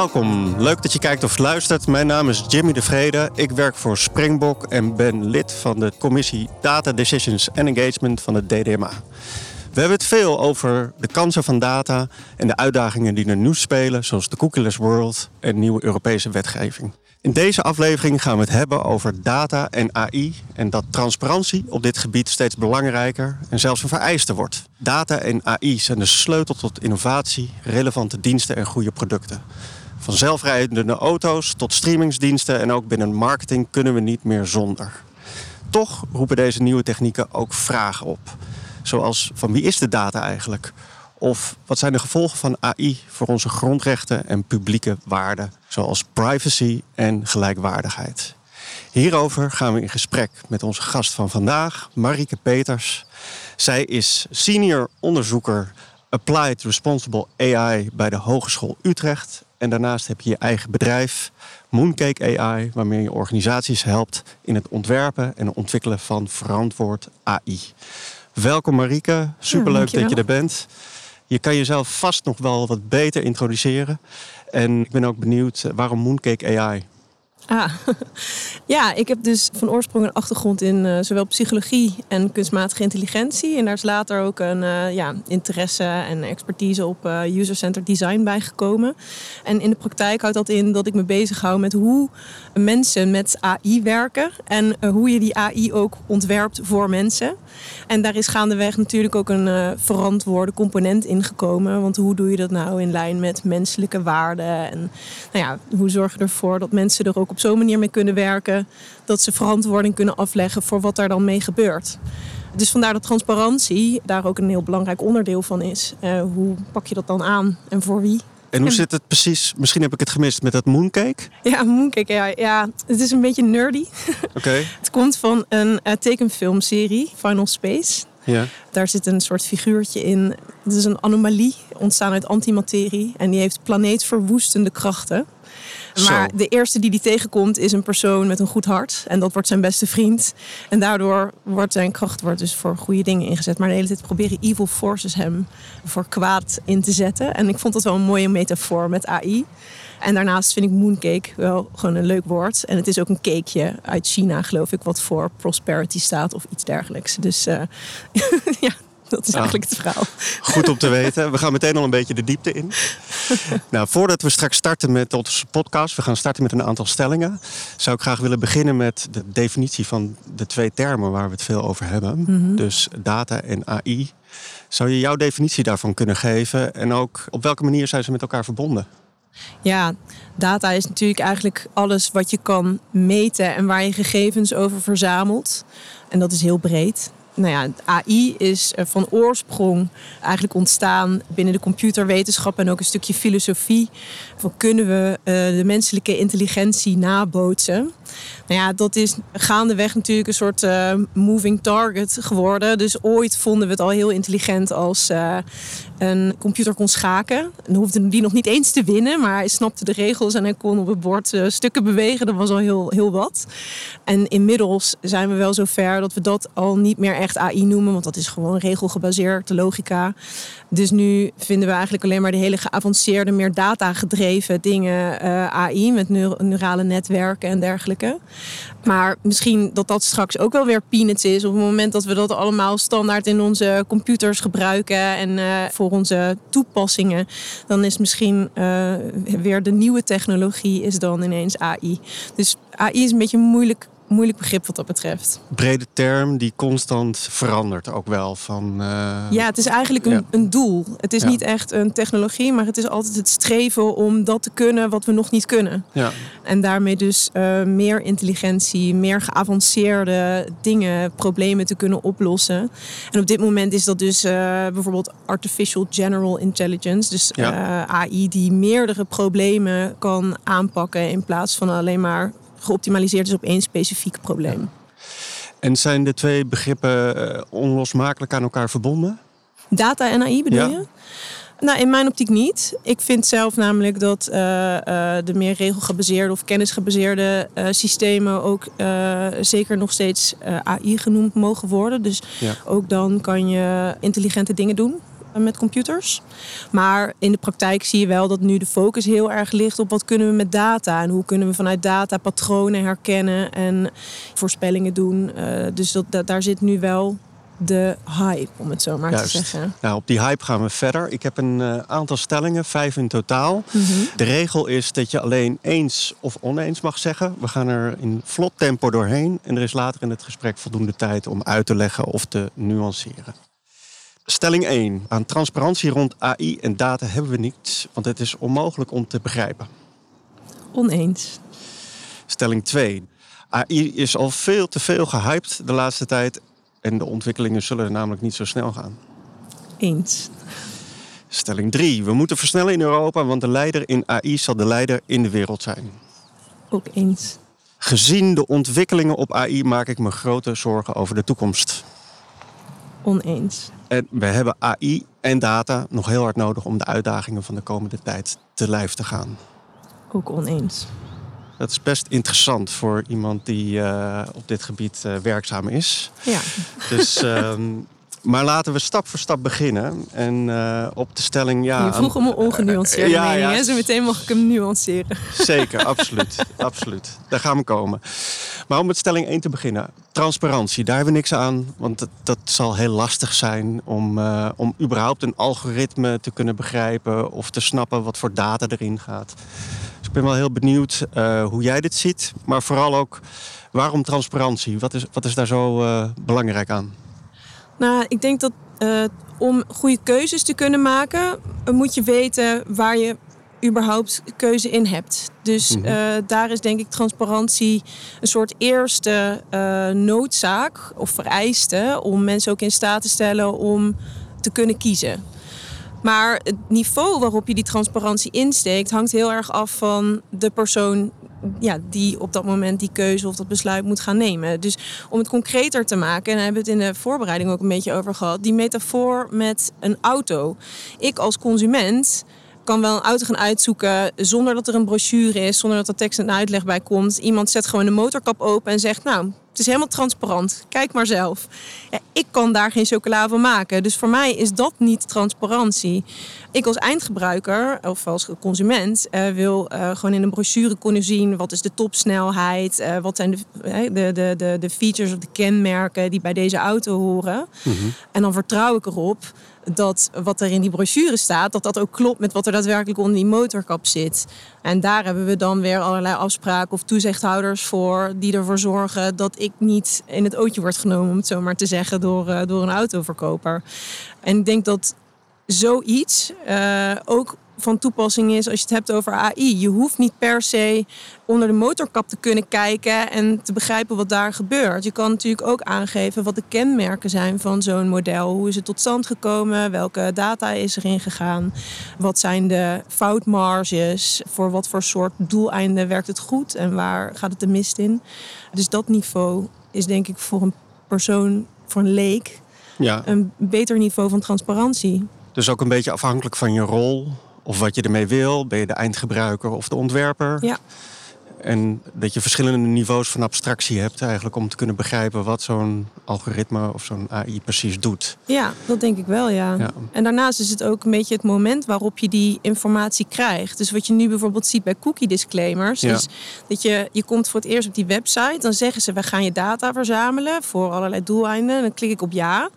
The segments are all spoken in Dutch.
Welkom, leuk dat je kijkt of luistert. Mijn naam is Jimmy de Vrede. Ik werk voor Springbok en ben lid van de commissie Data Decisions and Engagement van het DDMA. We hebben het veel over de kansen van data en de uitdagingen die er nu spelen, zoals de cookieless world en nieuwe Europese wetgeving. In deze aflevering gaan we het hebben over data en AI en dat transparantie op dit gebied steeds belangrijker en zelfs een vereiste wordt. Data en AI zijn de sleutel tot innovatie, relevante diensten en goede producten. Van zelfrijdende auto's tot streamingsdiensten en ook binnen marketing kunnen we niet meer zonder. Toch roepen deze nieuwe technieken ook vragen op. Zoals van wie is de data eigenlijk? Of wat zijn de gevolgen van AI voor onze grondrechten en publieke waarden, zoals privacy en gelijkwaardigheid? Hierover gaan we in gesprek met onze gast van vandaag, Marike Peters. Zij is senior onderzoeker Applied Responsible AI bij de Hogeschool Utrecht. En daarnaast heb je je eigen bedrijf, Mooncake AI, waarmee je organisaties helpt in het ontwerpen en ontwikkelen van verantwoord AI. Welkom Marike, superleuk dat je er bent. Je kan jezelf vast nog wel wat beter introduceren. En ik ben ook benieuwd, eh, waarom Mooncake AI? Ah, ja, ik heb dus van oorsprong een achtergrond in uh, zowel psychologie en kunstmatige intelligentie. En daar is later ook een uh, ja, interesse en expertise op uh, user-centered design bijgekomen. En in de praktijk houdt dat in dat ik me bezighoud met hoe mensen met AI werken en hoe je die AI ook ontwerpt voor mensen. En daar is gaandeweg natuurlijk ook een verantwoorde component ingekomen. Want hoe doe je dat nou in lijn met menselijke waarden? En nou ja, hoe zorg je ervoor dat mensen er ook op zo'n manier mee kunnen werken dat ze verantwoording kunnen afleggen voor wat daar dan mee gebeurt. Dus vandaar dat transparantie daar ook een heel belangrijk onderdeel van is. Uh, hoe pak je dat dan aan en voor wie? En hoe zit het precies? Misschien heb ik het gemist met dat mooncake. Ja, mooncake. Ja, ja het is een beetje nerdy. Oké. het komt van een uh, tekenfilmserie, Final Space. Ja. Daar zit een soort figuurtje in. Het is een anomalie ontstaan uit antimaterie. En die heeft planeetverwoestende krachten. Maar de eerste die die tegenkomt is een persoon met een goed hart. En dat wordt zijn beste vriend. En daardoor wordt zijn kracht wordt dus voor goede dingen ingezet. Maar de hele tijd proberen evil forces hem voor kwaad in te zetten. En ik vond dat wel een mooie metafoor met AI. En daarnaast vind ik mooncake wel gewoon een leuk woord. En het is ook een cakeje uit China, geloof ik, wat voor prosperity staat of iets dergelijks. Dus uh, ja, dat is eigenlijk het verhaal. Goed om te weten. We gaan meteen al een beetje de diepte in. nou, voordat we straks starten met onze podcast, we gaan starten met een aantal stellingen. Zou ik graag willen beginnen met de definitie van de twee termen waar we het veel over hebben. Mhm. Dus data en AI. Zou je jouw definitie daarvan kunnen geven? En ook op welke manier zijn ze met elkaar verbonden? Ja, data is natuurlijk eigenlijk alles wat je kan meten en waar je gegevens over verzamelt. En dat is heel breed nou ja, AI is van oorsprong eigenlijk ontstaan binnen de computerwetenschap en ook een stukje filosofie. Van kunnen we uh, de menselijke intelligentie nabootsen? Nou ja, dat is gaandeweg natuurlijk een soort uh, moving target geworden. Dus ooit vonden we het al heel intelligent als uh, een computer kon schaken. En hoefde die nog niet eens te winnen, maar hij snapte de regels en hij kon op het bord stukken bewegen. Dat was al heel, heel wat. En inmiddels zijn we wel zover dat we dat al niet meer echt AI noemen, want dat is gewoon regelgebaseerd, logica. Dus nu vinden we eigenlijk alleen maar de hele geavanceerde, meer data-gedreven dingen AI met neurale netwerken en dergelijke. Maar misschien dat dat straks ook wel weer peanuts is. Op het moment dat we dat allemaal standaard in onze computers gebruiken en uh, voor onze toepassingen, dan is misschien uh, weer de nieuwe technologie is dan ineens AI. Dus AI is een beetje moeilijk moeilijk begrip wat dat betreft. Brede term die constant verandert ook wel. Van, uh... Ja, het is eigenlijk een, een doel. Het is niet echt een technologie, maar het is altijd het streven om dat te kunnen wat we nog niet kunnen. Ja. En daarmee dus uh, meer intelligentie, meer geavanceerde dingen, problemen te kunnen oplossen. En op dit moment is dat dus uh, bijvoorbeeld Artificial General Intelligence. Dus AI die meerdere problemen kan aanpakken in plaats van alleen maar geoptimaliseerd is op één specifiek probleem. En zijn de twee begrippen uh, onlosmakelijk aan elkaar verbonden? Data en AI bedoel je? Nou, in mijn optiek niet. Ik vind zelf namelijk dat uh, uh, de meer regelgebaseerde of kennisgebaseerde uh, systemen ook zeker nog steeds AI genoemd mogen worden. Dus ook dan kan je intelligente dingen doen met computers. Maar in de praktijk zie je wel dat nu de focus heel erg ligt op wat kunnen we met data en hoe kunnen we vanuit data patronen herkennen en voorspellingen doen. Uh, dus dat, daar zit nu wel de hype, om het zo maar te zeggen. Nou, op die hype gaan we verder. Ik heb een uh, aantal stellingen, vijf in totaal. Mm -hmm. De regel is dat je alleen eens of oneens mag zeggen. We gaan er in vlot tempo doorheen. En er is later in het gesprek voldoende tijd om uit te leggen of te nuanceren. Stelling 1. Aan transparantie rond AI en data hebben we niets, want het is onmogelijk om te begrijpen. Oneens. Stelling 2. AI is al veel te veel gehyped de laatste tijd en de ontwikkelingen zullen namelijk niet zo snel gaan. Eens. Stelling 3. We moeten versnellen in Europa, want de leider in AI zal de leider in de wereld zijn. Ook eens. Gezien de ontwikkelingen op AI maak ik me grote zorgen over de toekomst. Oneens. En we hebben AI en data nog heel hard nodig om de uitdagingen van de komende tijd te lijf te gaan. Ook oneens. Dat is best interessant voor iemand die uh, op dit gebied uh, werkzaam is. Ja. Dus, uh, maar laten we stap voor stap beginnen. En uh, op de stelling... Ja, Je vroeg om een ongenuanceerde ja, mening, ja, Zo meteen mag ik hem nuanceren. Zeker, absoluut. absoluut. Daar gaan we komen. Maar om met stelling 1 te beginnen. Transparantie, daar hebben we niks aan. Want dat, dat zal heel lastig zijn om, om überhaupt een algoritme te kunnen begrijpen... of te snappen wat voor data erin gaat. Ik ben wel heel benieuwd uh, hoe jij dit ziet. Maar vooral ook, waarom transparantie? Wat is, wat is daar zo belangrijk aan? Nou, ik denk dat uh, om goede keuzes te kunnen maken... moet je weten waar je überhaupt keuze in hebt. Dus mm -hmm. daar is denk ik transparantie een soort eerste noodzaak of vereiste... om mensen ook in staat te stellen om te kunnen kiezen. Maar het niveau waarop je die transparantie insteekt, hangt heel erg af van de persoon ja, die op dat moment die keuze of dat besluit moet gaan nemen. Dus om het concreter te maken, en daar hebben we het in de voorbereiding ook een beetje over gehad, die metafoor met een auto. Ik als consument kan wel een auto gaan uitzoeken zonder dat er een brochure is, zonder dat er tekst en uitleg bij komt. Iemand zet gewoon de motorkap open en zegt, nou, is helemaal transparant. Kijk maar zelf. Ja, ik kan daar geen chocola van maken. Dus voor mij is dat niet transparantie. Ik als eindgebruiker of als consument uh, wil uh, gewoon in een brochure kunnen zien wat is de topsnelheid, uh, wat zijn de, de, de, de, de features of de kenmerken die bij deze auto horen. Mm -hmm. En dan vertrouw ik erop dat wat er in die brochure staat, dat dat ook klopt met wat er daadwerkelijk onder die motorkap zit. En daar hebben we dan weer allerlei afspraken of toezichthouders voor die ervoor zorgen dat ik niet in het ootje word genomen, om het zo maar te zeggen, door, uh, door een autoverkoper. En ik denk dat zoiets uh, ook van toepassing is als je het hebt over AI. Je hoeft niet per se onder de motorkap te kunnen kijken en te begrijpen wat daar gebeurt. Je kan natuurlijk ook aangeven wat de kenmerken zijn van zo'n model. Hoe is het tot stand gekomen? Welke data is erin gegaan? Wat zijn de foutmarges? Voor wat voor soort doeleinden werkt het goed en waar gaat het de mist in? Dus dat niveau is denk ik voor een persoon, voor een leek, ja. een beter niveau van transparantie. Dus ook een beetje afhankelijk van je rol of wat je ermee wil. Ben je de eindgebruiker of de ontwerper? Ja. En dat je verschillende niveaus van abstractie hebt eigenlijk om te kunnen begrijpen wat zo'n algoritme of zo'n AI precies doet. Ja, dat denk ik wel, ja. ja. En daarnaast is het ook een beetje het moment waarop je die informatie krijgt. Dus wat je nu bijvoorbeeld ziet bij cookie disclaimers, ja. is dat je, je komt voor het eerst op die website, dan zeggen ze we gaan je data verzamelen voor allerlei doeleinden. Dan klik ik op ja.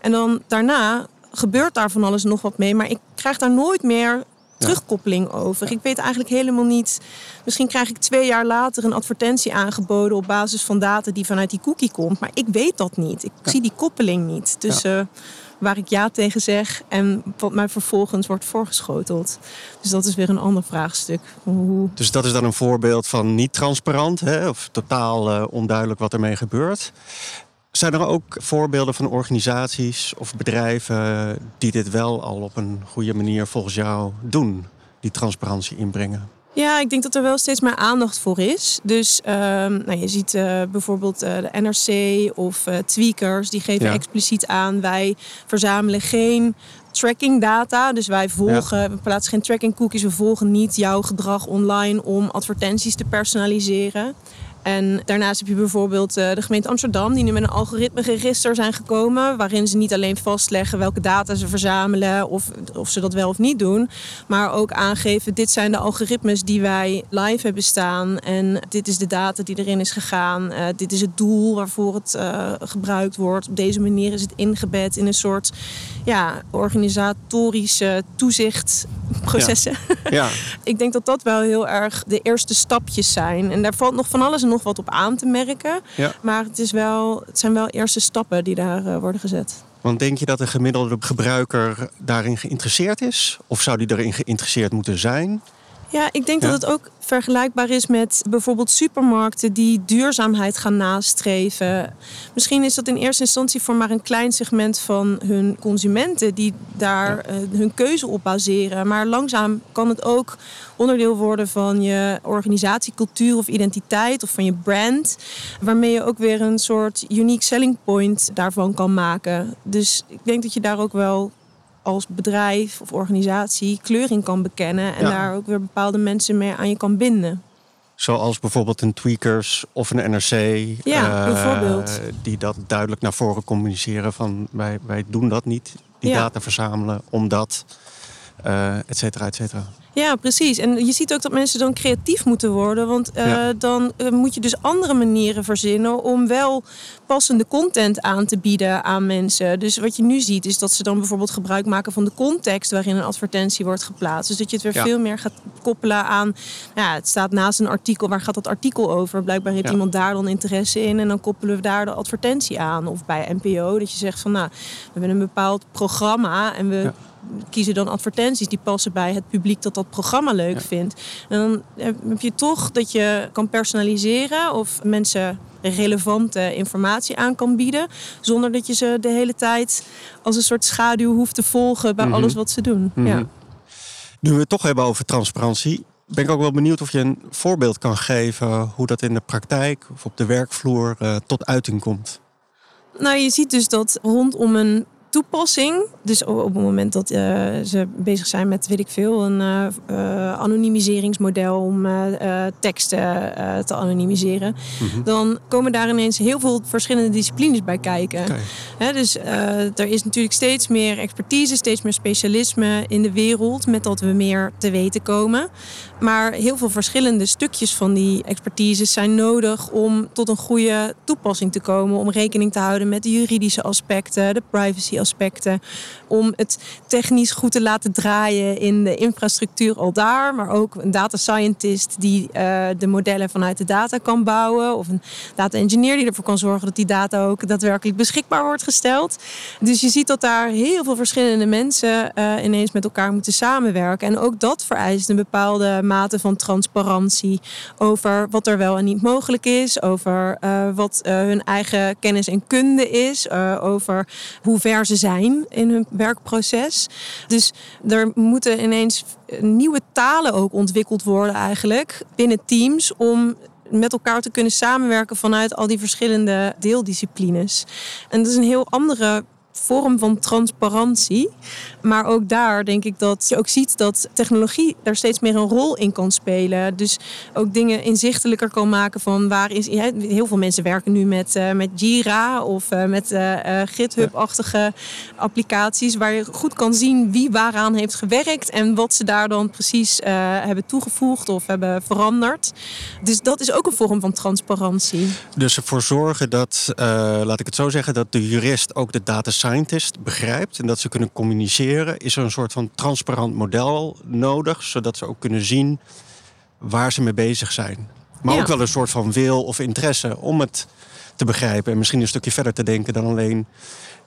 En dan daarna gebeurt daar van alles nog wat mee, maar ik krijg daar nooit meer terugkoppeling over. Ik weet eigenlijk helemaal niet. Misschien krijg ik twee jaar later een advertentie aangeboden op basis van data die vanuit die cookie komt. Maar ik weet dat niet. Ik zie die koppeling niet tussen ja. waar ik ja tegen zeg en wat mij vervolgens wordt voorgeschoteld. Dus dat is weer een ander vraagstuk. Hoe... Dus dat is dan een voorbeeld van niet transparant hè? of totaal uh, onduidelijk wat ermee gebeurt. Zijn er ook voorbeelden van organisaties of bedrijven die dit wel al op een goede manier volgens jou doen, die transparantie inbrengen? Ja, ik denk dat er wel steeds meer aandacht voor is. Dus uh, nou, je ziet uh, bijvoorbeeld uh, de NRC of uh, Tweakers, die geven ja. expliciet aan: wij verzamelen geen tracking data. Dus wij volgen, ja. we plaatsen geen tracking cookies, we volgen niet jouw gedrag online om advertenties te personaliseren. En daarnaast heb je bijvoorbeeld uh, de gemeente Amsterdam, die nu met een algoritmeregister zijn gekomen. Waarin ze niet alleen vastleggen welke data ze verzamelen of, of ze dat wel of niet doen. Maar ook aangeven: dit zijn de algoritmes die wij live hebben staan. En dit is de data die erin is gegaan. Uh, dit is het doel waarvoor het uh, gebruikt wordt. Op deze manier is het ingebed in een soort ja, organisatorische toezichtprocessen. Ja. ja. Ik denk dat dat wel heel erg de eerste stapjes zijn. En daar valt nog van alles en nog wat op aan te merken. Ja. Maar het, is wel, het zijn wel eerste stappen die daar uh, worden gezet. Want denk je dat een gemiddelde gebruiker daarin geïnteresseerd is? Of zou die erin geïnteresseerd moeten zijn? Ja, ik denk dat het ook vergelijkbaar is met bijvoorbeeld supermarkten die duurzaamheid gaan nastreven. Misschien is dat in eerste instantie voor maar een klein segment van hun consumenten die daar uh, hun keuze op baseren. Maar langzaam kan het ook onderdeel worden van je organisatiecultuur of identiteit of van je brand. Waarmee je ook weer een soort unique selling point daarvan kan maken. Dus ik denk dat je daar ook wel als bedrijf of organisatie kleuring kan bekennen. En daar ook weer bepaalde mensen mee aan je kan binden. Zoals bijvoorbeeld een Tweakers of een NRC. Ja, uh, bijvoorbeeld. Die dat duidelijk naar voren communiceren van wij, wij doen dat niet. Die data verzamelen omdat, uh, et cetera, et cetera. Ja, precies. En je ziet ook dat mensen dan creatief moeten worden. Want uh, dan uh, moet je dus andere manieren verzinnen om wel passende content aan te bieden aan mensen. Dus wat je nu ziet is dat ze dan bijvoorbeeld gebruik maken van de context waarin een advertentie wordt geplaatst. Dus dat je het weer ja. veel meer gaat koppelen aan. Nou ja, het staat naast een artikel. Waar gaat dat artikel over? Blijkbaar heeft ja. iemand daar dan interesse in. En dan koppelen we daar de advertentie aan. Of bij NPO dat je zegt van nou, we hebben een bepaald programma en we kiezen dan advertenties die passen bij het publiek dat dat programma leuk vindt. En dan heb je toch dat je kan personaliseren of mensen relevante informatie aan kan bieden. Zonder dat je ze de hele tijd als een soort schaduw hoeft te volgen bij mm -hmm. alles wat ze doen. Mm -hmm. ja. Nu we het toch hebben over transparantie, ben ik ook wel benieuwd of je een voorbeeld kan geven hoe dat in de praktijk of op de werkvloer uh, tot uiting komt. Nou, je ziet dus dat rondom een toepassing. Dus op het moment dat uh, ze bezig zijn met, weet ik veel, een uh, uh, anonimiseringsmodel om teksten te anonimiseren, mm -hmm. dan komen daar ineens heel veel verschillende disciplines bij kijken. Okay. He, dus er is natuurlijk steeds meer expertise, steeds meer specialisme in de wereld, met dat we meer te weten komen. Maar heel veel verschillende stukjes van die expertise zijn nodig om tot een goede toepassing te komen, om rekening te houden met de juridische aspecten, de privacy aspecten aspecten. Om het technisch goed te laten draaien in de infrastructuur al daar. Maar ook een data scientist die uh, de modellen vanuit de data kan bouwen. Of een data engineer die ervoor kan zorgen dat die data ook daadwerkelijk beschikbaar wordt gesteld. Dus je ziet dat daar heel veel verschillende mensen uh, ineens met elkaar moeten samenwerken. En ook dat vereist een bepaalde mate van transparantie over wat er wel en niet mogelijk is. Over uh, wat hun eigen kennis en kunde is. over hoe ver ze zijn in hun werkproces. Dus er moeten ineens nieuwe talen ook ontwikkeld worden eigenlijk binnen teams om met elkaar te kunnen samenwerken vanuit al die verschillende deeldisciplines. En dat is een heel andere vorm van transparantie. Maar ook daar denk ik dat je ook ziet dat technologie daar steeds meer een rol in kan spelen. Dus ook dingen inzichtelijker kan maken van waar is. Heel veel mensen werken nu met, uh, met Jira of uh, met uh, GitHub-achtige applicaties. Waar je goed kan zien wie waaraan heeft gewerkt en wat ze daar dan precies hebben toegevoegd of hebben veranderd. Dus dat is ook een vorm van transparantie. Dus ervoor zorgen dat, laat ik het zo zeggen, dat de jurist ook de data scientist begrijpt en dat ze kunnen communiceren, is er een soort van transparant model nodig, zodat ze ook kunnen zien waar ze mee bezig zijn. Maar ja. ook wel een soort van wil of interesse om het te begrijpen en misschien een stukje verder te denken dan alleen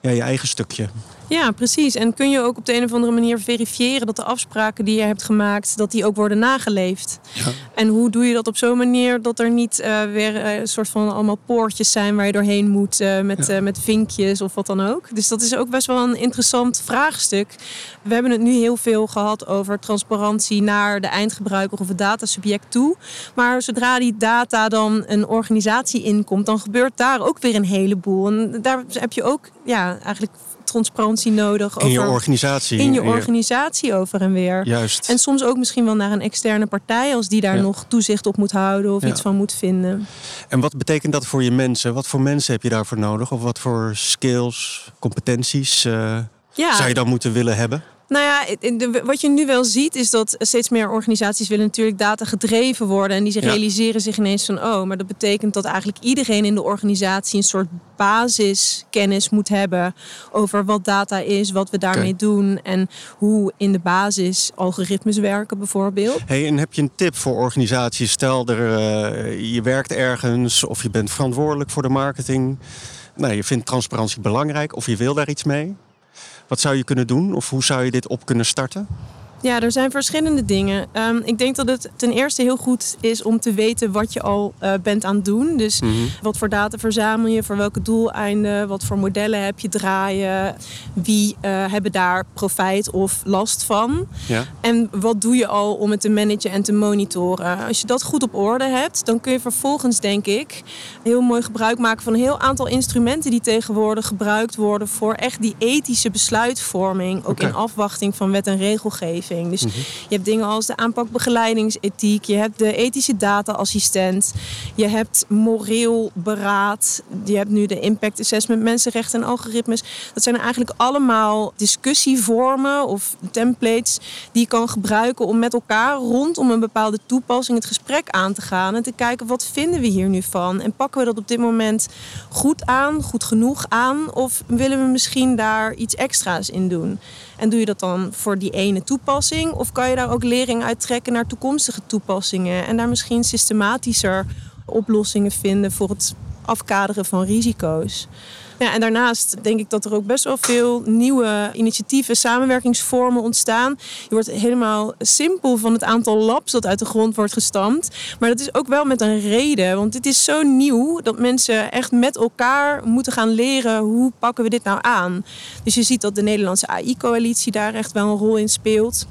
ja, je eigen stukje. Ja, precies. En kun je ook op de een of andere manier verifiëren dat de afspraken die je hebt gemaakt, dat die ook worden nageleefd. Ja. En hoe doe je dat op zo'n manier dat er niet uh, weer uh, een soort van allemaal poortjes zijn waar je doorheen moet uh, met, ja. met vinkjes of wat dan ook. Dus dat is ook best wel een interessant vraagstuk. We hebben het nu heel veel gehad over transparantie naar de eindgebruiker of het datasubject toe. Maar zodra die data dan een organisatie inkomt, dan gebeurt daar ook weer een heleboel. En daar heb je ook ja, eigenlijk transparantie nodig. In je organisatie. In je organisatie over en weer. Juist. En soms ook misschien wel naar een externe partij als die daar nog toezicht op moet houden of iets van moet vinden. En wat betekent dat voor je mensen? Wat voor mensen heb je daarvoor nodig? Of wat voor skills, competenties uh, zou je dan moeten willen hebben? Nou ja, wat je nu wel ziet is dat steeds meer organisaties willen natuurlijk data gedreven worden. En die realiseren zich ineens van, oh, maar dat betekent dat eigenlijk iedereen in de organisatie een soort basiskennis moet hebben over wat data is, wat we daarmee doen en hoe in de basis algoritmes werken bijvoorbeeld. Hey, en heb je een tip voor organisaties? Stel, er, uh, je werkt ergens of je bent verantwoordelijk voor de marketing. Nou, je vindt transparantie belangrijk of je wil daar iets mee. Wat zou je kunnen doen of hoe zou je dit op kunnen starten? Ja, er zijn verschillende dingen. Ehm, ik denk dat het ten eerste heel goed is om te weten wat je al uh, bent aan het doen. Dus mhm. wat voor data verzamel je, voor welke doeleinden, wat voor modellen heb je draaien, wie uh, hebben daar profijt of last van. Ja. En wat doe je al om het te managen en te monitoren. Als je dat goed op orde hebt, dan kun je vervolgens, denk ik, heel mooi gebruik maken van een heel aantal instrumenten die tegenwoordig gebruikt worden voor echt die ethische besluitvorming, ook in afwachting van wet en regelgeving. Dus mhm. je hebt dingen als de aanpakbegeleidingsethiek, je hebt de ethische data-assistent, je hebt moreel beraad, je hebt nu de impact assessment, mensenrechten en algoritmes. Dat zijn eigenlijk allemaal discussievormen of templates die je kan gebruiken om met elkaar rondom een bepaalde toepassing het gesprek aan te gaan en te kijken wat vinden we hier nu van en pakken we dat op dit moment goed aan, goed genoeg aan of willen we misschien daar iets extra's in doen? En doe je dat dan voor die ene toepassing? Of kan je daar ook lering uit trekken naar toekomstige toepassingen? En daar misschien systematischer oplossingen vinden voor het afkaderen van risico's. Ja, en daarnaast denk ik dat er ook best wel veel nieuwe initiatieven, samenwerkingsvormen ontstaan. Je wordt helemaal simpel van het aantal labs dat uit de grond wordt gestampt. Maar dat is ook wel met een reden. Want dit is zo nieuw dat mensen echt met elkaar moeten gaan leren hoe pakken we dit nou aan. Dus je ziet dat de Nederlandse AI-coalitie daar echt wel een rol in speelt.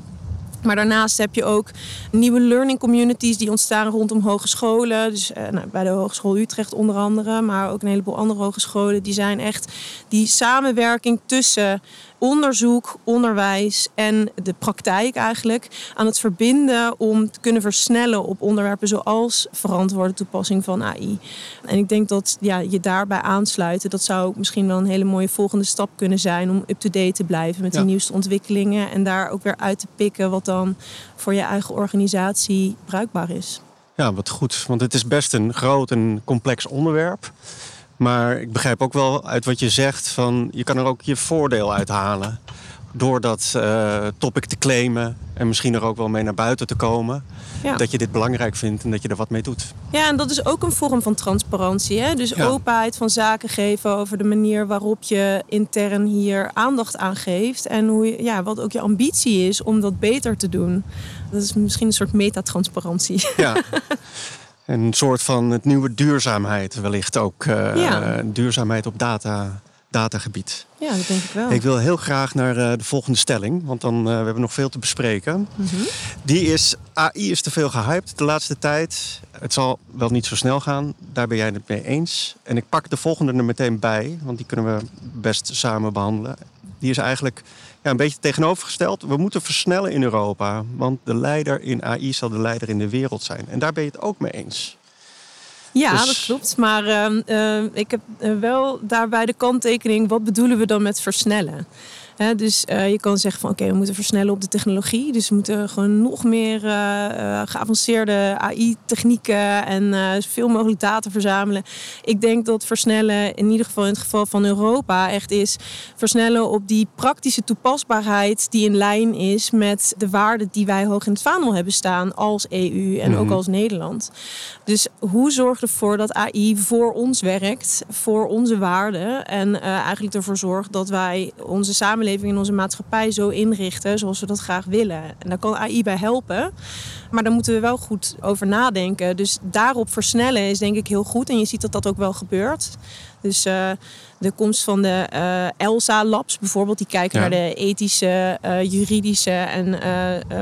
Maar daarnaast heb je ook nieuwe learning communities die ontstaan rondom hogescholen. Dus eh, nou, bij de Hogeschool Utrecht onder andere, maar ook een heleboel andere hogescholen. Die zijn echt die samenwerking tussen onderzoek, onderwijs en de praktijk eigenlijk aan het verbinden om te kunnen versnellen op onderwerpen zoals verantwoorde toepassing van AI. En ik denk dat ja, je daarbij aansluiten, dat zou misschien wel een hele mooie volgende stap kunnen zijn om up-to-date te blijven met de nieuwste ontwikkelingen en daar ook weer uit te pikken wat dan voor je eigen organisatie bruikbaar is. Ja, wat goed, want het is best een groot en complex onderwerp. Maar ik begrijp ook wel uit wat je zegt van je kan er ook je voordeel uit halen. Door dat uh, topic te claimen en misschien er ook wel mee naar buiten te komen. Dat je dit belangrijk vindt en dat je er wat mee doet. Ja, en dat is ook een vorm van transparantie. Hè? Dus openheid van zaken geven over de manier waarop je intern hier aandacht aan geeft. En hoe je, ja, wat ook je ambitie is om dat beter te doen. Dat is misschien een soort metatransparantie. Ja. een soort van het nieuwe duurzaamheid wellicht ook. Uh, Duurzaamheid op data, datagebied. Ja, dat denk ik wel. Ik wil heel graag naar uh, de volgende stelling, want dan uh, we hebben nog veel te bespreken. Mm -hmm. Die is, AI is te veel gehyped de laatste tijd. Het zal wel niet zo snel gaan, daar ben jij het mee eens. En ik pak de volgende er meteen bij, want die kunnen we best samen behandelen. Die is eigenlijk ja, een beetje tegenovergesteld. We moeten versnellen in Europa, want de leider in AI zal de leider in de wereld zijn. En daar ben je het ook mee eens. Ja, dus- dat klopt. Maar uh, ik heb eh, wel daarbij de kanttekening: wat bedoelen we dan met versnellen? Dus uh, je kan zeggen van oké, we moeten versnellen op de technologie. Dus we moeten gewoon nog meer uh, geavanceerde AI-technieken en uh, veel mogelijk data verzamelen. Ik denk dat versnellen, in ieder geval in het geval van Europa, echt is versnellen op die praktische toepasbaarheid die in lijn is met de waarden die wij hoog in het vaandel hebben staan als EU en ook mhm. als Nederland. Dus hoe zorg ervoor dat AI voor ons werkt, voor onze waarden en eigenlijk ervoor zorgt dat wij onze samenleving in onze maatschappij zo inrichten zoals we dat graag willen. En daar kan AI bij helpen. Maar daar moeten we wel goed over nadenken. Dus daarop versnellen is denk ik heel goed. En je ziet dat dat ook wel gebeurt. Dus uh, de komst van de uh, ELSA-labs bijvoorbeeld, die kijken naar de ethische, uh, juridische en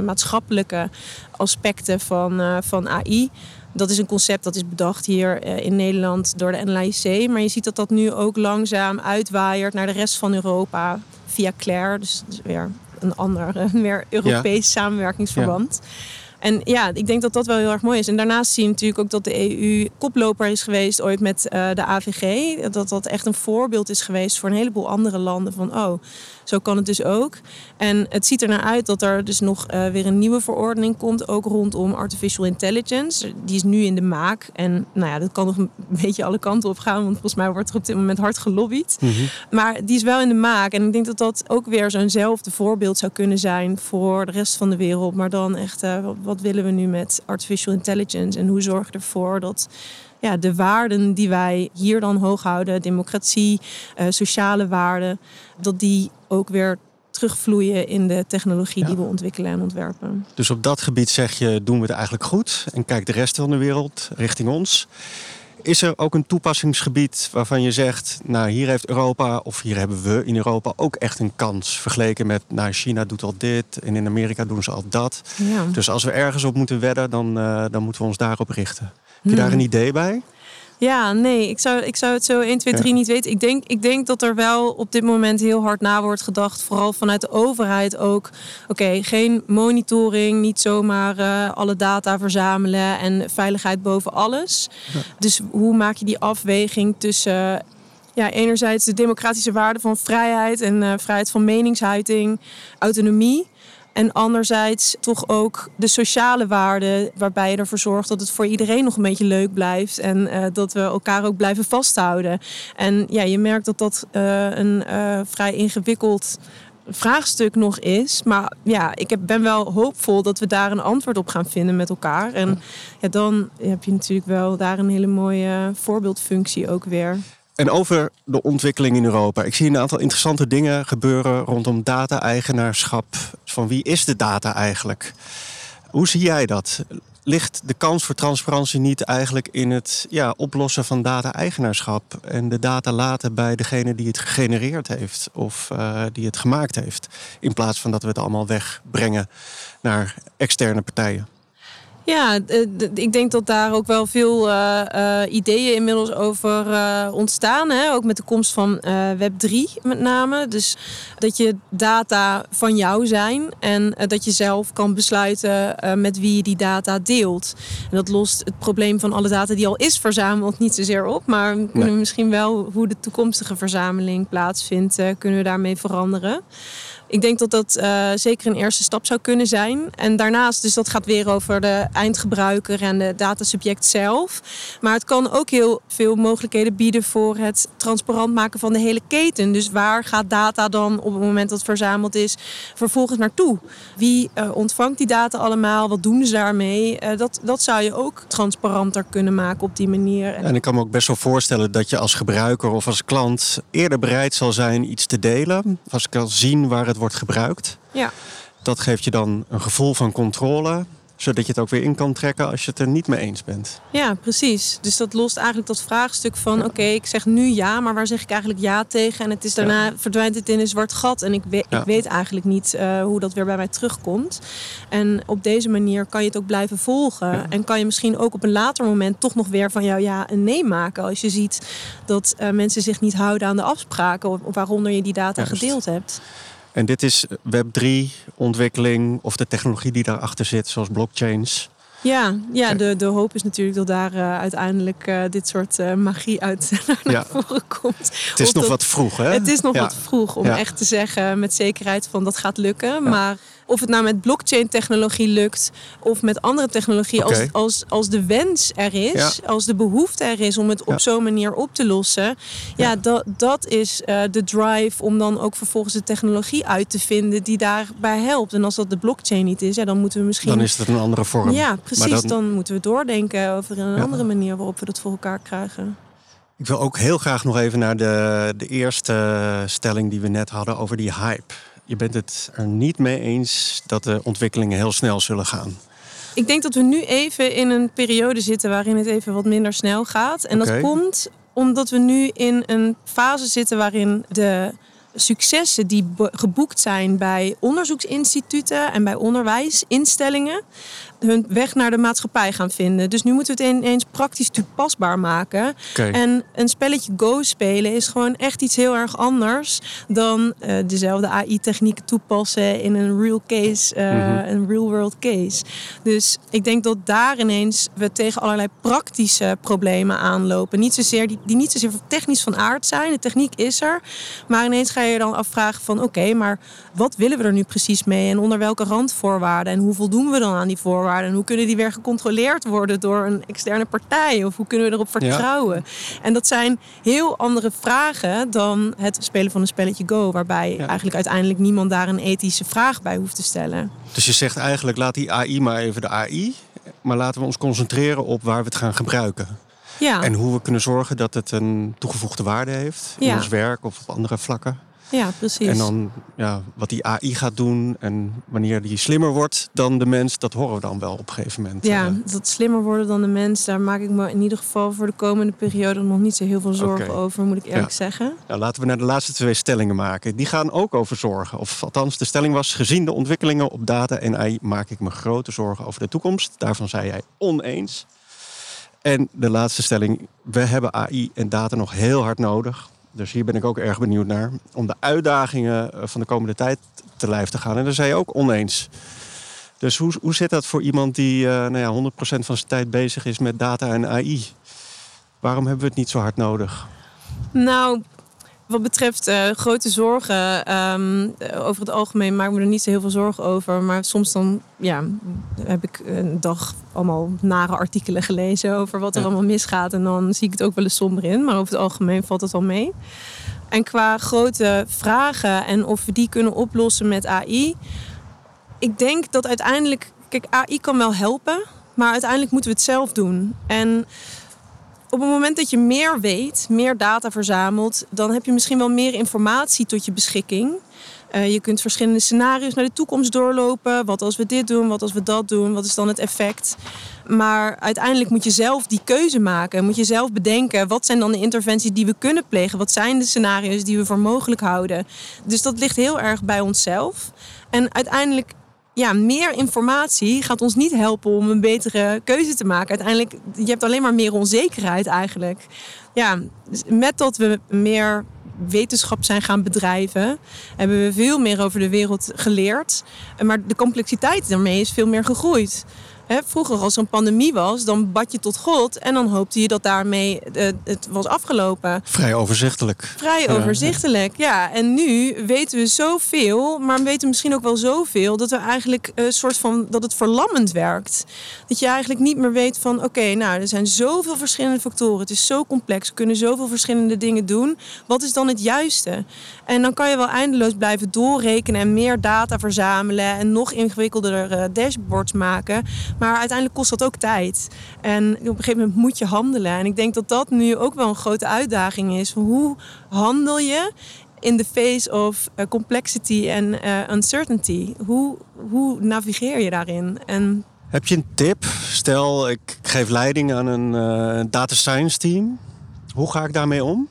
maatschappelijke aspecten van, van AI Dat is een concept dat is bedacht hier eh, in Nederland door de NLIC. Maar je ziet dat dat nu ook langzaam uitwaaiert naar de rest van Europa via Claire. Dus, dus weer een ander, meer Europees samenwerkingsverband. En ja, ik denk dat dat wel heel erg mooi is. En daarnaast zie je natuurlijk ook dat de EU koploper is geweest ooit met uh, de AVG. Dat dat echt een voorbeeld is geweest voor een heleboel andere landen. Van oh, zo kan het dus ook. En het ziet er naar uit dat er dus nog uh, weer een nieuwe verordening komt. Ook rondom artificial intelligence. Die is nu in de maak. En nou ja, dat kan nog een beetje alle kanten op gaan. Want volgens mij wordt er op dit moment hard gelobbyd. Mm -hmm. Maar die is wel in de maak. En ik denk dat dat ook weer zo'nzelfde voorbeeld zou kunnen zijn voor de rest van de wereld. Maar dan echt, uh, wat willen we nu met artificial intelligence? En hoe zorgen we ervoor dat ja, de waarden die wij hier dan hoog houden, democratie, uh, sociale waarden, dat die ook weer terugvloeien in de technologie die we ontwikkelen en ontwerpen. Dus op dat gebied zeg je, doen we het eigenlijk goed en kijk de rest van de wereld richting ons. Is er ook een toepassingsgebied waarvan je zegt, nou hier heeft Europa of hier hebben we in Europa ook echt een kans vergeleken met, nou China doet al dit en in Amerika doen ze al dat. Ja. Dus als we ergens op moeten wedden, dan, uh, dan moeten we ons daarop richten. Heb je daar een idee bij? Ja, nee, ik zou, ik zou het zo 1, 2, 3 niet weten. Ik denk, ik denk dat er wel op dit moment heel hard na wordt gedacht, vooral vanuit de overheid ook. Oké, geen monitoring, niet zomaar uh, alle data verzamelen en veiligheid boven alles. Ja. Dus hoe maak je die afweging tussen ja, enerzijds de democratische waarden van vrijheid en uh, vrijheid van meningsuiting, autonomie. En anderzijds toch ook de sociale waarden, waarbij je ervoor zorgt dat het voor iedereen nog een beetje leuk blijft. En uh, dat we elkaar ook blijven vasthouden. En ja, je merkt dat dat uh, een uh, vrij ingewikkeld vraagstuk nog is. Maar ja, ik heb, ben wel hoopvol dat we daar een antwoord op gaan vinden met elkaar. En ja, dan heb je natuurlijk wel daar een hele mooie voorbeeldfunctie ook weer. En over de ontwikkeling in Europa. Ik zie een aantal interessante dingen gebeuren rondom data-eigenaarschap. Van wie is de data eigenlijk? Hoe zie jij dat? Ligt de kans voor transparantie niet eigenlijk in het ja, oplossen van data-eigenaarschap en de data laten bij degene die het gegenereerd heeft of uh, die het gemaakt heeft, in plaats van dat we het allemaal wegbrengen naar externe partijen? Ja, ik denk dat daar ook wel veel uh, uh, ideeën inmiddels over uh, ontstaan. Hè? Ook met de komst van Web3 met name. Dus dat je data van jou zijn en dat je zelf kan besluiten met wie je die data deelt. En dat lost het probleem van alle data die al is verzameld niet zozeer op. Maar kunnen nee. we misschien wel hoe de toekomstige verzameling plaatsvindt, kunnen we daarmee veranderen. Ik denk dat dat uh, zeker een eerste stap zou kunnen zijn. En daarnaast, dus dat gaat weer over de eindgebruiker en de datasubject zelf. Maar het kan ook heel veel mogelijkheden bieden voor het transparant maken van de hele keten. Dus waar gaat data dan op het moment dat het verzameld is vervolgens naartoe? Wie uh, ontvangt die data allemaal? Wat doen ze daarmee? Uh, dat, dat zou je ook transparanter kunnen maken op die manier. En ik kan me ook best wel voorstellen dat je als gebruiker of als klant eerder bereid zal zijn iets te delen. Als ik kan zien waar het wordt gebruikt. Ja. Dat geeft je dan een gevoel van controle zodat je het ook weer in kan trekken als je het er niet mee eens bent. Ja, precies. Dus dat lost eigenlijk dat vraagstuk van... oké, okay, ik zeg nu ja, maar waar zeg ik eigenlijk ja tegen? En het is daarna ja. verdwijnt het in een zwart gat... en ik, we ja. ik weet eigenlijk niet uh, hoe dat weer bij mij terugkomt. En op deze manier kan je het ook blijven volgen. En kan je misschien ook op een later moment... toch nog weer van jou ja en nee maken... als je ziet dat uh, mensen zich niet houden aan de afspraken... waaronder je die data Juist. gedeeld hebt. En dit is Web3-ontwikkeling of de technologie die daarachter zit, zoals blockchains. Ja, ja de, de hoop is natuurlijk dat daar uh, uiteindelijk uh, dit soort uh, magie uit naar ja. voren komt. Het is of nog dat, wat vroeg, hè? Het is nog ja. wat vroeg om ja. echt te zeggen met zekerheid van dat gaat lukken. Maar of het nou met blockchain-technologie lukt of met andere technologie, okay. als, als, als de wens er is, ja. als de behoefte er is om het op ja. zo'n manier op te lossen, ja, ja. Dat, dat is uh, de drive om dan ook vervolgens de technologie uit te vinden die daarbij helpt. En als dat de blockchain niet is, ja, dan moeten we misschien. Dan is het een andere vorm. Ja, precies. Dan... dan... moeten we doordenken over een andere manier waarop we dat voor elkaar krijgen. Ik wil ook heel graag nog even naar de, de eerste stelling die we net hadden over die hype je bent het er niet mee eens dat de ontwikkelingen heel snel zullen gaan. Ik denk dat we nu even in een periode zitten waarin het even wat minder snel gaat. En okay. dat komt omdat we nu in een fase zitten waarin de successen die geboekt zijn bij onderzoeksinstituten en bij onderwijsinstellingen, hun weg naar de maatschappij gaan vinden. Dus nu moeten we het ineens praktisch toepasbaar maken. En een spelletje Go spelen is gewoon echt iets heel erg anders dan eh, dezelfde AI-technieken toepassen in een real case, eh, Mhm. een real world case. Dus ik denk dat daar ineens we tegen allerlei praktische problemen aanlopen. Niet zozeer die, die niet zozeer technisch van aard zijn. De techniek is er. Maar ineens ga je je dan afvragen van oké, maar wat willen we er nu precies mee? En onder welke randvoorwaarden? En hoe voldoen we dan aan die voorwaarden? En hoe kunnen die weer gecontroleerd worden door een externe partij? Of hoe kunnen we erop vertrouwen? En dat zijn heel andere vragen dan het spelen van een spelletje Go. Waarbij Ja. eigenlijk uiteindelijk niemand daar een ethische vraag bij hoeft te stellen. Dus je zegt eigenlijk, laat die AI maar even de AI. Maar laten we ons concentreren op waar we het gaan gebruiken. Ja, En hoe we kunnen zorgen dat het een toegevoegde waarde heeft in Ja. ons werk of op andere vlakken. Ja precies. En dan ja, wat die AI gaat doen en wanneer die slimmer wordt dan de mens, dat horen we dan wel op een gegeven moment. Ja, Eh, dat slimmer worden dan de mens, daar maak ik me in ieder geval voor de komende periode nog niet zo heel veel zorgen over, moet ik eerlijk Ja. zeggen. nou, laten we naar de laatste twee stellingen maken. Die gaan ook over zorgen. Of althans, de stelling was: gezien de ontwikkelingen op data en AI maak ik me grote zorgen over de toekomst. Daarvan zei jij oneens. En de laatste stelling: we hebben AI en data nog heel hard nodig. Dus hier ben ik ook erg benieuwd naar. Om de uitdagingen eh, van de komende tijd te lijf te gaan. En daar zei je ook oneens. Dus hoe, hoe zit dat voor iemand die eh, nou ja, 100% van zijn tijd bezig is met data en AI? Waarom hebben we het niet zo hard nodig? Nou, wat betreft eh, grote zorgen, ehm, over het algemeen maak ik me er niet zo heel veel zorgen over. Maar soms dan ja, heb ik een dag allemaal nare artikelen gelezen over wat er Ja. allemaal misgaat. En dan zie ik het ook wel eens somber in. Maar over het algemeen valt het wel mee. En qua grote vragen en of we die kunnen oplossen met AI. Ik denk dat uiteindelijk, kijk, AI kan wel helpen. Maar uiteindelijk moeten we het zelf doen. En op het moment dat je meer weet, meer data verzamelt, dan heb je misschien wel meer informatie tot je beschikking. Eh, je kunt verschillende scenario's naar de toekomst doorlopen. Wat als we dit doen, wat als we dat doen, wat is dan het effect? Maar uiteindelijk moet je zelf die keuze maken. Moet je zelf bedenken, wat zijn dan de interventies die we kunnen plegen? Wat zijn de scenario's die we voor mogelijk houden? Dus dat ligt heel erg bij onszelf. En uiteindelijk ja, meer informatie gaat ons niet helpen om een betere keuze te maken. Uiteindelijk, je hebt alleen maar meer onzekerheid eigenlijk. Ja, dus met dat we meer wetenschap zijn gaan bedrijven, hebben we veel meer over de wereld geleerd. Maar de complexiteit daarmee is veel meer gegroeid. Hè, vroeger, als er een pandemie was, dan bad je tot God en dan hoopte je dat daarmee eh, het was afgelopen. Vrij overzichtelijk. Vrij Ja. overzichtelijk, ja. En nu weten we zoveel, maar weten we misschien ook wel zoveel dat we eigenlijk een soort van dat het verlammend werkt. Dat je eigenlijk niet meer weet van oké, nou er zijn zoveel verschillende factoren. Het is zo complex, we kunnen zoveel verschillende dingen doen. Wat is dan het juiste? En dan kan je wel eindeloos blijven doorrekenen en meer data verzamelen en nog ingewikkelder eh, dashboards maken. Maar uiteindelijk kost dat ook tijd. En op een gegeven moment moet je handelen. En ik denk dat dat nu ook wel een grote uitdaging is. Hoe handel je in the face of eh, complexity en eh, uncertainty? Hoe, hoe navigeer je daarin? En Heb je een tip? Stel, ik geef leiding aan een eh, data science team. Hoe ga ik daarmee om?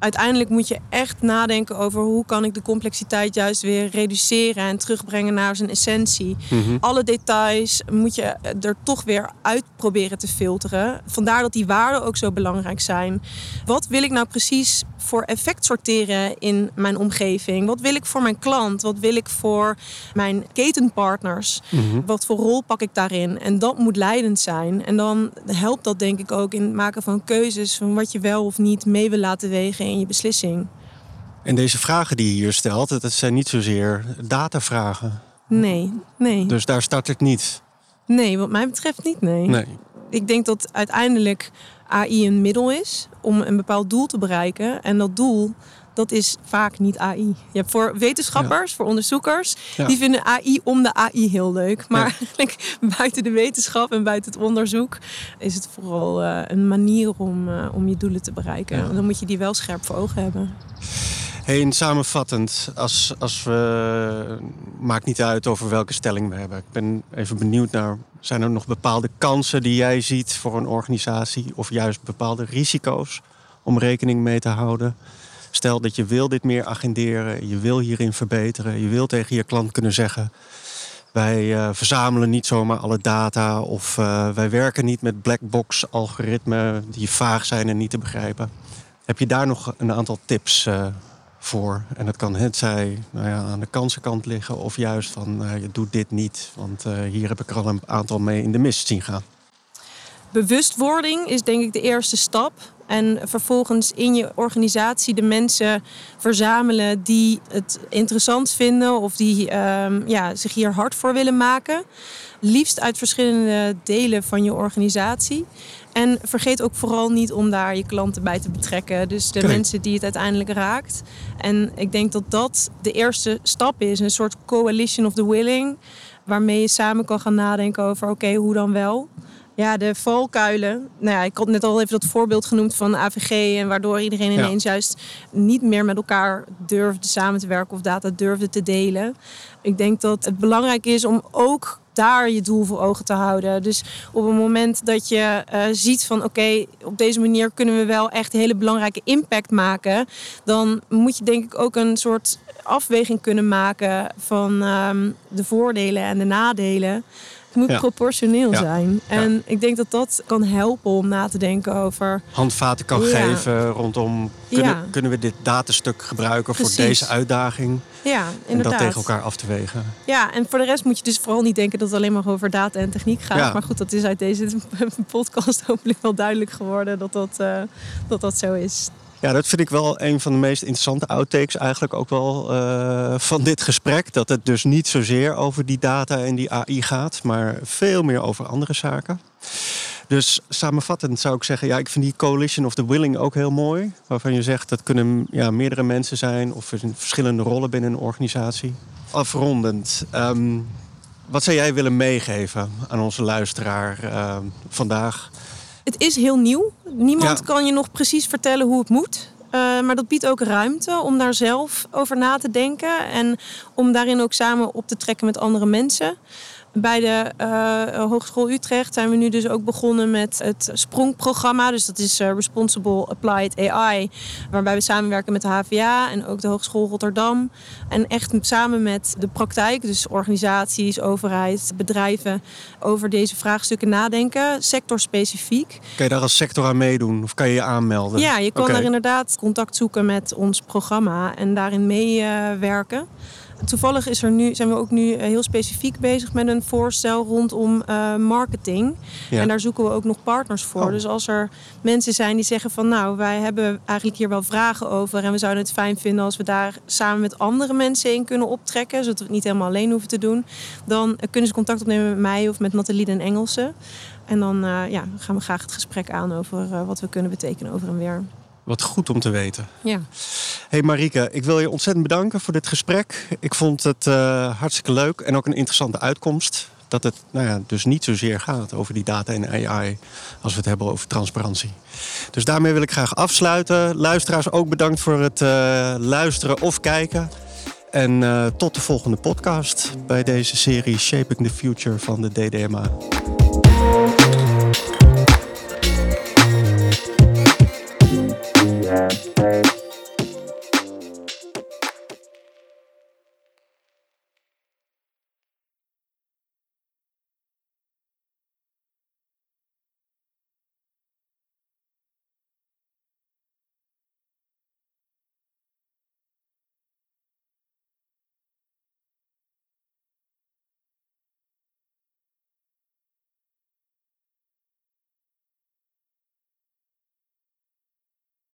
Uiteindelijk moet je echt nadenken over hoe kan ik de complexiteit juist weer reduceren en terugbrengen naar zijn essentie. Alle details moet je er toch weer uit proberen te filteren. Vandaar dat die waarden ook zo belangrijk zijn. Wat wil ik nou precies voor effect sorteren in mijn omgeving? Wat wil ik voor mijn klant? Wat wil ik voor mijn ketenpartners? Wat voor rol pak ik daarin? En dat moet leidend zijn. En dan helpt dat denk ik ook in het maken van keuzes van wat je wel of niet mee wil laten wegen in je beslissing. En deze vragen die je hier stelt, dat zijn niet zozeer datavragen. Nee, nee. Dus daar start ik niet. Nee, wat mij betreft niet, nee. Nee. Ik denk dat uiteindelijk AI een middel is om een bepaald doel te bereiken. En dat doel, dat is vaak niet AI. Je hebt voor wetenschappers, voor onderzoekers, Ja. die vinden AI om de AI heel leuk. Maar Ja. eigenlijk buiten de wetenschap en buiten het onderzoek is het vooral eh, een manier om, eh, om je doelen te bereiken. Dan moet je die wel scherp voor ogen hebben. Hey, en samenvattend, als, als we. Maakt niet uit over welke stelling we hebben. Ik ben even benieuwd naar. Zijn er nog bepaalde kansen die jij ziet voor een organisatie? Of juist bepaalde risico's om rekening mee te houden? Stel dat je wil dit meer agenderen, je wil hierin verbeteren, je wil tegen je klant kunnen zeggen: wij eh, verzamelen niet zomaar alle data of uh, wij werken niet met blackbox algoritmen die vaag zijn en niet te begrijpen. Heb je daar nog een aantal tips uh, voor? En dat kan het zij nou ja, aan de kansenkant liggen of juist van je doet dit niet, want hier heb ik er al een aantal mee in de mist zien gaan. Bewustwording is denk ik de eerste stap. En vervolgens in je organisatie de mensen verzamelen die het interessant vinden of die um, ja, zich hier hard voor willen maken. Liefst uit verschillende delen van je organisatie. En vergeet ook vooral niet om daar je klanten bij te betrekken. Dus de mensen die het uiteindelijk raakt. En ik denk dat dat de eerste stap is. Een soort coalition of the willing. Waarmee je samen kan gaan nadenken over oké, hoe dan wel. Ja, de valkuilen. Nou ja, ik had net al even dat voorbeeld genoemd van AVG. En waardoor iedereen ineens juist niet meer met elkaar durfde samen te werken of data durfde te delen. Ik denk dat het belangrijk is om ook daar je doel voor ogen te houden. Dus op het moment dat je uh, ziet van oké, op deze manier kunnen we wel echt hele belangrijke impact maken, dan moet je denk ik ook een soort afweging kunnen maken van um, de voordelen en de nadelen. Het moet proportioneel zijn. En ik denk dat dat kan helpen om na te denken over. Handvaten kan geven rondom. Kunnen, kunnen we dit datastuk gebruiken voor deze uitdaging? Ja, inderdaad. En dat tegen elkaar af te wegen. Ja, en voor de rest moet je dus vooral niet denken dat het alleen maar over data en techniek gaat. Maar goed, dat is uit deze podcast hopelijk wel duidelijk geworden dat dat, uh, dat, dat zo is. Ja, dat vind ik wel een van de meest interessante outtakes eigenlijk ook wel uh, van dit gesprek. Dat het dus niet zozeer over die data en die AI gaat, maar veel meer over andere zaken. Dus samenvattend zou ik zeggen, ja, ik vind die coalition of the willing ook heel mooi. Waarvan je zegt dat kunnen ja, meerdere mensen zijn of verschillende rollen binnen een organisatie. Afrondend, um, wat zou jij willen meegeven aan onze luisteraar uh, vandaag? Het is heel nieuw. Niemand kan je nog precies vertellen hoe het moet. Uh, maar dat biedt ook ruimte om daar zelf over na te denken. En om daarin ook samen op te trekken met andere mensen. Bij de uh, Hogeschool Utrecht zijn we nu dus ook begonnen met het Sprongprogramma. Dus dat is uh, Responsible Applied AI. Waarbij we samenwerken met de HVA en ook de Hogeschool Rotterdam. En echt samen met de praktijk, dus organisaties, overheid, bedrijven, over deze vraagstukken nadenken, sectorspecifiek. Kan je daar als sector aan meedoen of kan je je aanmelden? Ja, je kan okay. daar inderdaad contact zoeken met ons programma en daarin meewerken. Toevallig is er nu, zijn we ook nu eh, heel specifiek bezig met een voorstel rondom uh, marketing. En daar zoeken we ook nog partners voor. Oh. Dus als er mensen zijn die zeggen van nou, wij hebben eigenlijk hier wel vragen over. En we zouden het fijn vinden als we daar samen met andere mensen in kunnen optrekken. Zodat we het niet helemaal alleen hoeven te doen. Dan kunnen ze contact opnemen met mij of met Nathalie den Engelse. En dan uh, ja, gaan we graag het gesprek aan over wat we kunnen betekenen over en weer. Wat goed om te weten. Ja. Hey Marike, ik wil je ontzettend bedanken voor dit gesprek. Ik vond het uh, hartstikke leuk en ook een interessante uitkomst. Dat het nou ja, dus niet zozeer gaat over die data en AI als we het hebben over transparantie. Dus daarmee wil ik graag afsluiten. Luisteraars ook bedankt voor het uh, luisteren of kijken. En uh, tot de volgende podcast bij deze serie Shaping the Future van de DDMA. Yeah.